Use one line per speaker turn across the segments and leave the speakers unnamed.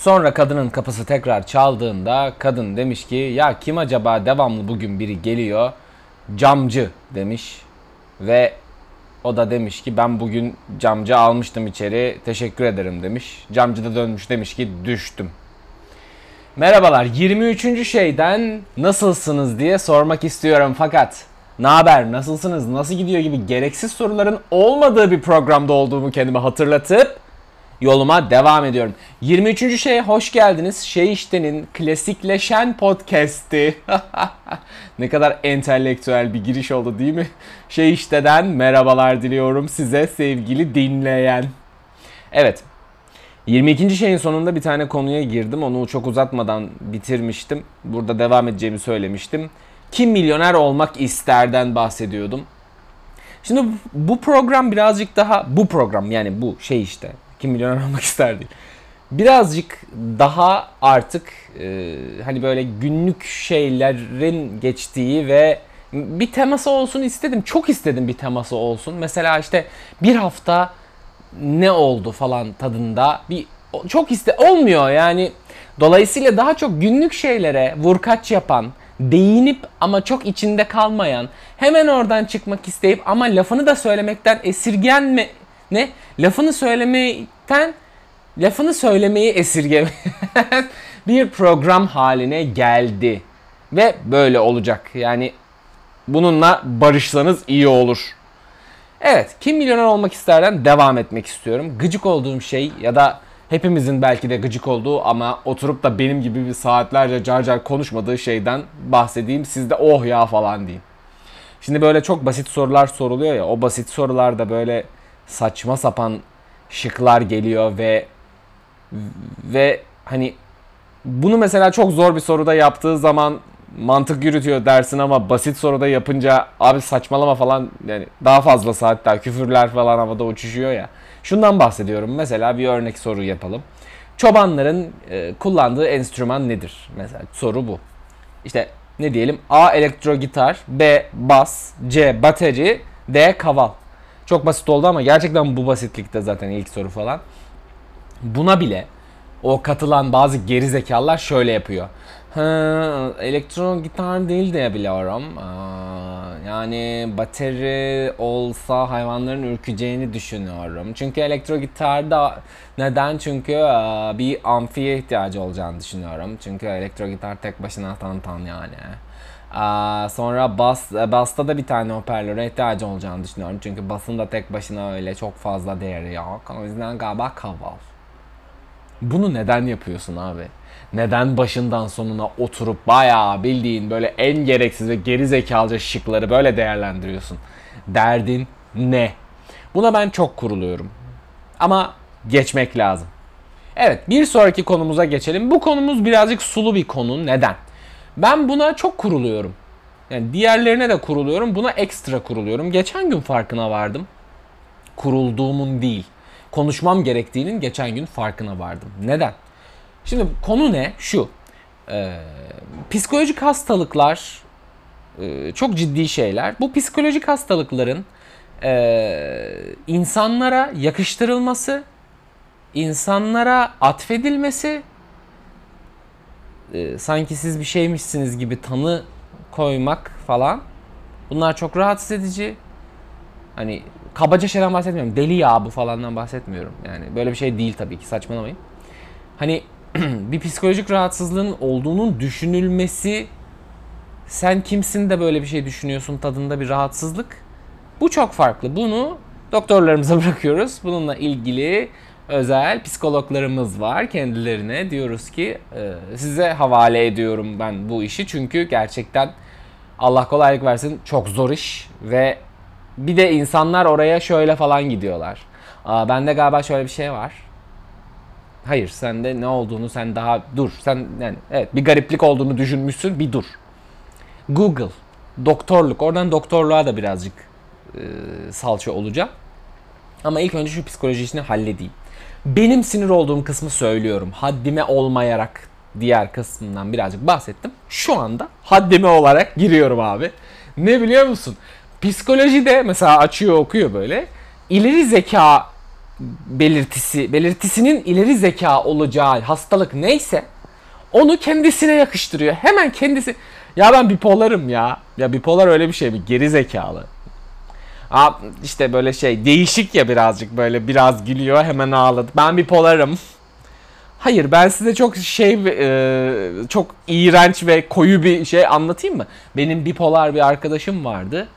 Sonra kadının kapısı tekrar çaldığında kadın demiş ki ya kim acaba devamlı bugün biri geliyor? Camcı demiş ve o da demiş ki ben bugün camcı almıştım içeri teşekkür ederim demiş. Camcı da dönmüş demiş ki düştüm. Merhabalar 23. şeyden nasılsınız diye sormak istiyorum fakat ne haber nasılsınız nasıl gidiyor gibi gereksiz soruların olmadığı bir programda olduğumu kendime hatırlatıp yoluma devam ediyorum. 23. şeye hoş geldiniz. Şey iştenin klasikleşen podcast'i. ne kadar entelektüel bir giriş oldu değil mi? Şey işteden merhabalar diliyorum size sevgili dinleyen. Evet. 22. şeyin sonunda bir tane konuya girdim. Onu çok uzatmadan bitirmiştim. Burada devam edeceğimi söylemiştim. Kim milyoner olmak isterden bahsediyordum. Şimdi bu program birazcık daha bu program yani bu şey işte kim milyoner olmak ister değil. Birazcık daha artık e, hani böyle günlük şeylerin geçtiği ve bir teması olsun istedim. Çok istedim bir teması olsun. Mesela işte bir hafta ne oldu falan tadında bir çok iste olmuyor yani. Dolayısıyla daha çok günlük şeylere vurkaç yapan, değinip ama çok içinde kalmayan, hemen oradan çıkmak isteyip ama lafını da söylemekten esirgenme ne? Lafını söylemekten lafını söylemeyi esirgeme bir program haline geldi. Ve böyle olacak. Yani bununla barışsanız iyi olur. Evet, kim milyoner olmak isterden devam etmek istiyorum. Gıcık olduğum şey ya da hepimizin belki de gıcık olduğu ama oturup da benim gibi bir saatlerce car car konuşmadığı şeyden bahsedeyim. Siz de oh ya falan deyin. Şimdi böyle çok basit sorular soruluyor ya. O basit sorularda böyle saçma sapan şıklar geliyor ve ve hani bunu mesela çok zor bir soruda yaptığı zaman mantık yürütüyor dersin ama basit soruda yapınca abi saçmalama falan yani daha fazla saat küfürler falan havada uçuşuyor ya. Şundan bahsediyorum. Mesela bir örnek soru yapalım. Çobanların e, kullandığı enstrüman nedir? Mesela soru bu. İşte ne diyelim? A elektro gitar, B bas, C bateri, D kaval. Çok basit oldu ama gerçekten bu basitlikte zaten ilk soru falan. Buna bile o katılan bazı geri zekalar şöyle yapıyor. Ha, elektro gitar değil diye biliyorum. Yani bateri olsa hayvanların ürkeceğini düşünüyorum. Çünkü elektro gitarda neden? Çünkü bir amfiye ihtiyacı olacağını düşünüyorum. Çünkü elektro gitar tek başına tan tan yani. Sonra bas, basta da bir tane hoparlöre ihtiyacı olacağını düşünüyorum. Çünkü basın da tek başına öyle çok fazla değeri yok. O yüzden galiba kaval. Bunu neden yapıyorsun abi? Neden başından sonuna oturup bayağı bildiğin böyle en gereksiz ve geri zekalıca şıkları böyle değerlendiriyorsun? Derdin ne? Buna ben çok kuruluyorum. Ama geçmek lazım. Evet bir sonraki konumuza geçelim. Bu konumuz birazcık sulu bir konu. Neden? Ben buna çok kuruluyorum. Yani diğerlerine de kuruluyorum. Buna ekstra kuruluyorum. Geçen gün farkına vardım. Kurulduğumun değil. Konuşmam gerektiğinin geçen gün farkına vardım. Neden? Şimdi konu ne? Şu. Ee, psikolojik hastalıklar e, çok ciddi şeyler. Bu psikolojik hastalıkların e, insanlara yakıştırılması, insanlara atfedilmesi e, sanki siz bir şeymişsiniz gibi tanı koymak falan. Bunlar çok rahatsız edici. Hani kabaca şeyden bahsetmiyorum. Deli ya bu falandan bahsetmiyorum. Yani böyle bir şey değil tabii ki saçmalamayın. Hani bir psikolojik rahatsızlığın olduğunun düşünülmesi sen kimsin de böyle bir şey düşünüyorsun tadında bir rahatsızlık. Bu çok farklı. Bunu doktorlarımıza bırakıyoruz. Bununla ilgili özel psikologlarımız var. Kendilerine diyoruz ki e, size havale ediyorum ben bu işi. Çünkü gerçekten Allah kolaylık versin çok zor iş ve bir de insanlar oraya şöyle falan gidiyorlar. Aa, bende galiba şöyle bir şey var. Hayır sende ne olduğunu sen daha dur. Sen yani evet bir gariplik olduğunu düşünmüşsün bir dur. Google doktorluk oradan doktorluğa da birazcık e, salça olacağım. Ama ilk önce şu psikoloji işini halledeyim. Benim sinir olduğum kısmı söylüyorum. Haddime olmayarak diğer kısmından birazcık bahsettim. Şu anda haddime olarak giriyorum abi. Ne biliyor musun? Psikolojide mesela açıyor okuyor böyle. İleri zeka belirtisi, belirtisinin ileri zeka olacağı hastalık neyse onu kendisine yakıştırıyor. Hemen kendisi ya ben bipolarım ya. Ya bipolar öyle bir şey mi? Geri zekalı. Aa, işte böyle şey değişik ya birazcık böyle biraz gülüyor hemen ağladı. Ben bipolarım. Hayır ben size çok şey e, çok iğrenç ve koyu bir şey anlatayım mı? Benim bipolar bir arkadaşım vardı.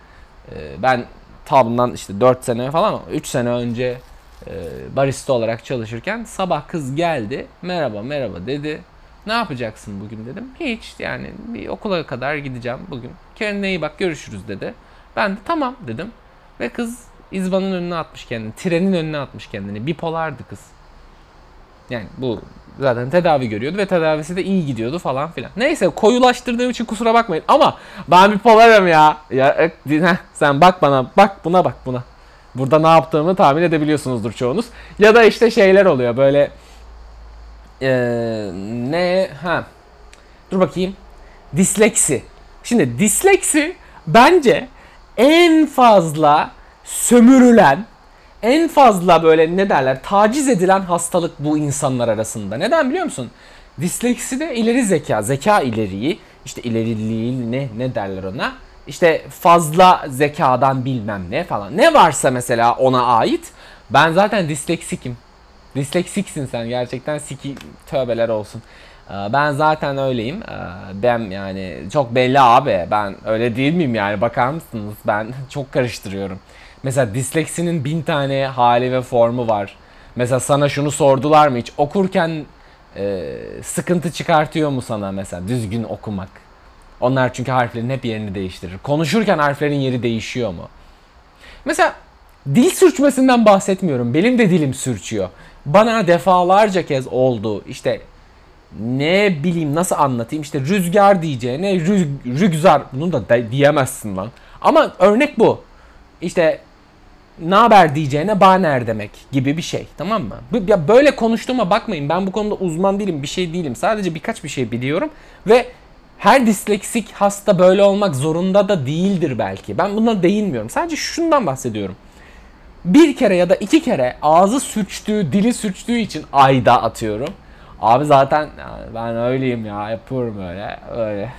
E, ben tam işte 4 sene falan 3 sene önce e, barista olarak çalışırken sabah kız geldi. Merhaba merhaba dedi. Ne yapacaksın bugün dedim. Hiç yani bir okula kadar gideceğim bugün. Kendine iyi bak görüşürüz dedi. Ben de tamam dedim. Ve kız izbanın önüne atmış kendini. Trenin önüne atmış kendini. Bipolardı kız. Yani bu zaten tedavi görüyordu ve tedavisi de iyi gidiyordu falan filan. Neyse koyulaştırdığım için kusura bakmayın ama ben bipolarım ya. Ya heh, sen bak bana bak buna bak buna. Burada ne yaptığımı tahmin edebiliyorsunuzdur çoğunuz. Ya da işte şeyler oluyor böyle ee, ne ha dur bakayım disleksi. Şimdi disleksi bence en fazla sömürülen, en fazla böyle ne derler taciz edilen hastalık bu insanlar arasında. Neden biliyor musun? Disleksi de ileri zeka, zeka ileriği, işte ileriliği ne ne derler ona? İşte fazla zekadan bilmem ne falan. Ne varsa mesela ona ait. Ben zaten disleksikim. Disleksiksin sen gerçekten siki tövbeler olsun. Ee, ben zaten öyleyim. Ee, ben yani çok belli abi. Ben öyle değil miyim yani bakar mısınız? Ben çok karıştırıyorum. Mesela disleksinin bin tane hali ve formu var. Mesela sana şunu sordular mı hiç? Okurken e, sıkıntı çıkartıyor mu sana mesela düzgün okumak? Onlar çünkü harflerin hep yerini değiştirir. Konuşurken harflerin yeri değişiyor mu? Mesela dil sürçmesinden bahsetmiyorum. Benim de dilim sürçüyor. Bana defalarca kez oldu. İşte ne bileyim nasıl anlatayım işte rüzgar diyeceğine rüz, rüzgar bunu da de, diyemezsin lan. Ama örnek bu. İşte ne haber diyeceğine baner demek gibi bir şey tamam mı? Ya böyle konuştuğuma bakmayın ben bu konuda uzman değilim bir şey değilim sadece birkaç bir şey biliyorum ve her disleksik hasta böyle olmak zorunda da değildir belki. Ben buna değinmiyorum. Sadece şundan bahsediyorum. Bir kere ya da iki kere ağzı sürçtüğü, dili sürçtüğü için ayda atıyorum Abi zaten ben öyleyim ya yapıyorum öyle öyle.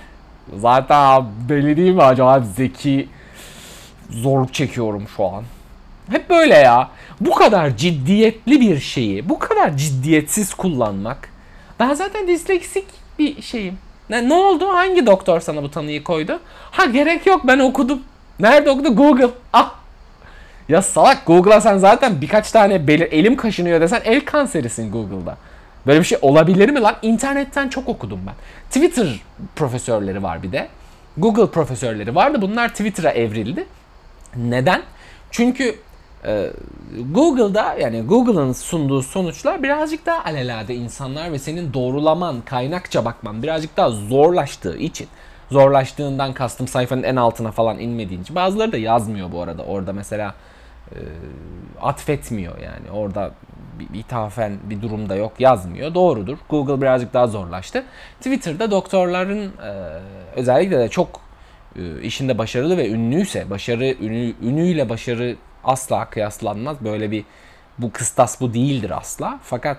Zaten belli değil mi acaba zeki zorluk çekiyorum şu an. Hep böyle ya. Bu kadar ciddiyetli bir şeyi bu kadar ciddiyetsiz kullanmak. Ben zaten disleksik bir şeyim. Ne, ne oldu? Hangi doktor sana bu tanıyı koydu? Ha gerek yok ben okudum. Nerede okudu? Google. Ah. Ya salak Google'a sen zaten birkaç tane belir elim kaşınıyor desen el kanserisin Google'da. Böyle bir şey olabilir mi lan? İnternetten çok okudum ben. Twitter profesörleri var bir de. Google profesörleri vardı. Bunlar Twitter'a evrildi. Neden? Çünkü Google'da yani Google'ın sunduğu sonuçlar birazcık daha alelade insanlar ve senin doğrulaman, kaynakça bakman birazcık daha zorlaştığı için zorlaştığından kastım sayfanın en altına falan inmediğin için. Bazıları da yazmıyor bu arada. Orada mesela e, atfetmiyor yani. Orada bir ithafen bir durumda yok yazmıyor. Doğrudur. Google birazcık daha zorlaştı. Twitter'da doktorların e, özellikle de çok e, işinde başarılı ve ünlüyse başarı ünü, ünüyle başarı asla kıyaslanmaz. Böyle bir bu kıstas bu değildir asla. Fakat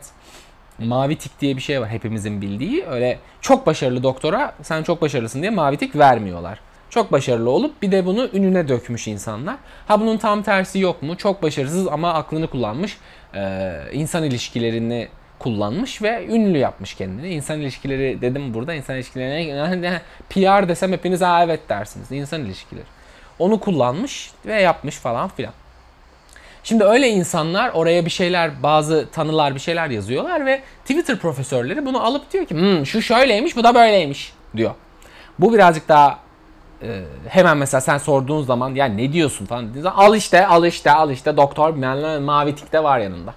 mavi tik diye bir şey var hepimizin bildiği. Öyle çok başarılı doktora sen çok başarılısın diye mavi tik vermiyorlar. Çok başarılı olup bir de bunu ününe dökmüş insanlar. Ha bunun tam tersi yok mu? Çok başarısız ama aklını kullanmış. Ee, insan ilişkilerini kullanmış ve ünlü yapmış kendini. İnsan ilişkileri dedim burada. insan ilişkilerine PR desem hepiniz ha evet dersiniz. İnsan ilişkileri. Onu kullanmış ve yapmış falan filan. Şimdi öyle insanlar oraya bir şeyler, bazı tanılar bir şeyler yazıyorlar ve Twitter profesörleri bunu alıp diyor ki hmm, şu şöyleymiş bu da böyleymiş diyor. Bu birazcık daha e, hemen mesela sen sorduğun zaman ya ne diyorsun falan dediğin zaman al işte al işte al işte doktor mavi tikte var yanında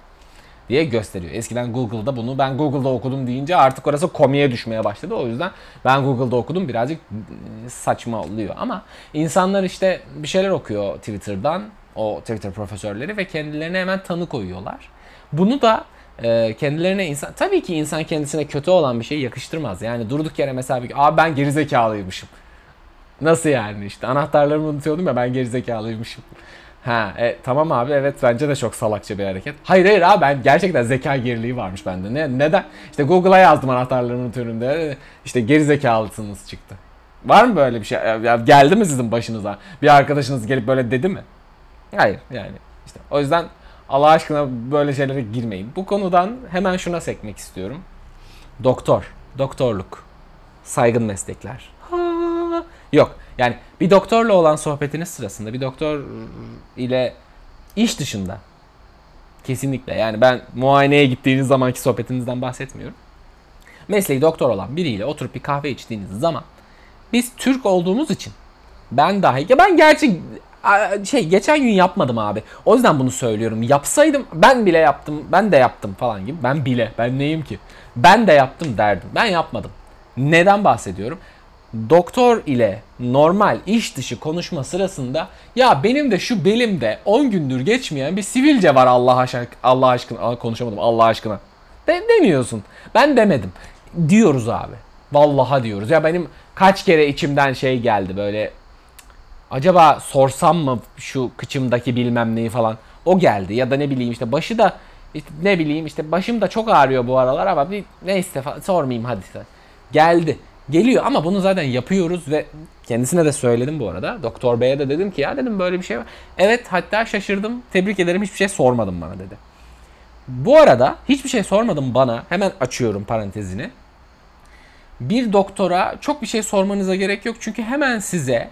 diye gösteriyor. Eskiden Google'da bunu ben Google'da okudum deyince artık orası komiye düşmeye başladı. O yüzden ben Google'da okudum birazcık e, saçma oluyor. Ama insanlar işte bir şeyler okuyor Twitter'dan o Twitter profesörleri ve kendilerine hemen tanı koyuyorlar. Bunu da e, kendilerine insan tabii ki insan kendisine kötü olan bir şeyi yakıştırmaz. Yani durduk yere mesela bir abi ben gerizekalıymışım. Nasıl yani işte anahtarlarımı unutuyordum ya ben gerizekalıymışım. Ha e, tamam abi evet bence de çok salakça bir hareket. Hayır hayır abi ben gerçekten zeka geriliği varmış bende. Ne, neden? İşte Google'a yazdım anahtarlarının türünde. İşte geri zekalısınız çıktı. Var mı böyle bir şey? Ya geldi mi sizin başınıza? Bir arkadaşınız gelip böyle dedi mi? Hayır yani işte o yüzden Allah aşkına böyle şeylere girmeyin. Bu konudan hemen şuna sekmek istiyorum. Doktor, doktorluk, saygın meslekler. Ha. Yok yani bir doktorla olan sohbetiniz sırasında bir doktor ile iş dışında kesinlikle yani ben muayeneye gittiğiniz zamanki sohbetinizden bahsetmiyorum. Mesleği doktor olan biriyle oturup bir kahve içtiğiniz zaman biz Türk olduğumuz için ben dahi ya ben gerçi şey geçen gün yapmadım abi. O yüzden bunu söylüyorum. Yapsaydım ben bile yaptım. Ben de yaptım falan gibi. Ben bile. Ben neyim ki? Ben de yaptım derdim. Ben yapmadım. Neden bahsediyorum? Doktor ile normal iş dışı konuşma sırasında ya benim de şu belimde 10 gündür geçmeyen bir sivilce var Allah aşkına Allah aşkına konuşamadım Allah aşkına. De, demiyorsun. Ben demedim. Diyoruz abi. Vallaha diyoruz. Ya benim kaç kere içimden şey geldi böyle acaba sorsam mı şu kıçımdaki bilmem neyi falan. O geldi ya da ne bileyim işte başı da işte ne bileyim işte başım da çok ağrıyor bu aralar ama bir neyse sormayayım hadi. Geldi. Geliyor ama bunu zaten yapıyoruz ve kendisine de söyledim bu arada. Doktor Bey'e de dedim ki ya dedim böyle bir şey var. Evet hatta şaşırdım. Tebrik ederim hiçbir şey sormadın bana dedi. Bu arada hiçbir şey sormadım bana. Hemen açıyorum parantezini. Bir doktora çok bir şey sormanıza gerek yok. Çünkü hemen size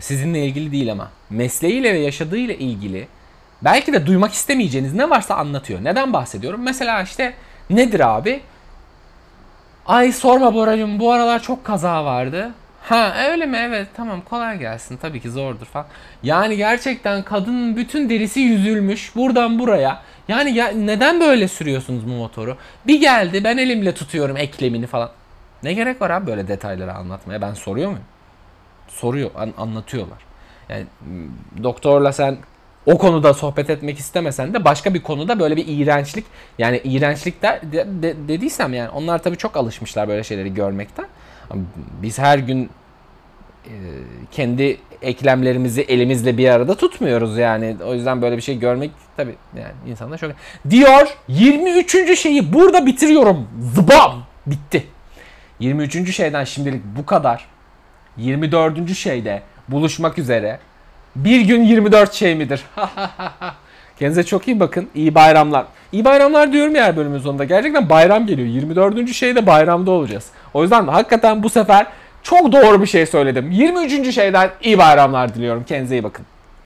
sizinle ilgili değil ama mesleğiyle ve yaşadığıyla ilgili belki de duymak istemeyeceğiniz ne varsa anlatıyor. Neden bahsediyorum? Mesela işte nedir abi? Ay sorma Boracığım bu aralar çok kaza vardı. Ha öyle mi? Evet tamam kolay gelsin. Tabii ki zordur falan. Yani gerçekten kadının bütün derisi yüzülmüş buradan buraya. Yani ya, neden böyle sürüyorsunuz bu motoru? Bir geldi ben elimle tutuyorum eklemini falan. Ne gerek var abi böyle detayları anlatmaya? Ben soruyor muyum? Soruyor, an- anlatıyorlar. Yani doktorla sen o konuda sohbet etmek istemesen de başka bir konuda böyle bir iğrençlik yani iğrençlik de, de- de- dediysem yani onlar tabii çok alışmışlar böyle şeyleri görmekten. Biz her gün e, kendi eklemlerimizi elimizle bir arada tutmuyoruz yani. O yüzden böyle bir şey görmek tabii yani insanda çok diyor 23. şeyi burada bitiriyorum. Zıbam bitti. 23. şeyden şimdilik bu kadar. 24. şeyde buluşmak üzere. Bir gün 24 şey midir? Kendinize çok iyi bakın. İyi bayramlar. İyi bayramlar diyorum ya her bölümün sonunda. Gerçekten bayram geliyor. 24. şeyde bayramda olacağız. O yüzden hakikaten bu sefer çok doğru bir şey söyledim. 23. şeyden iyi bayramlar diliyorum. Kendinize iyi bakın.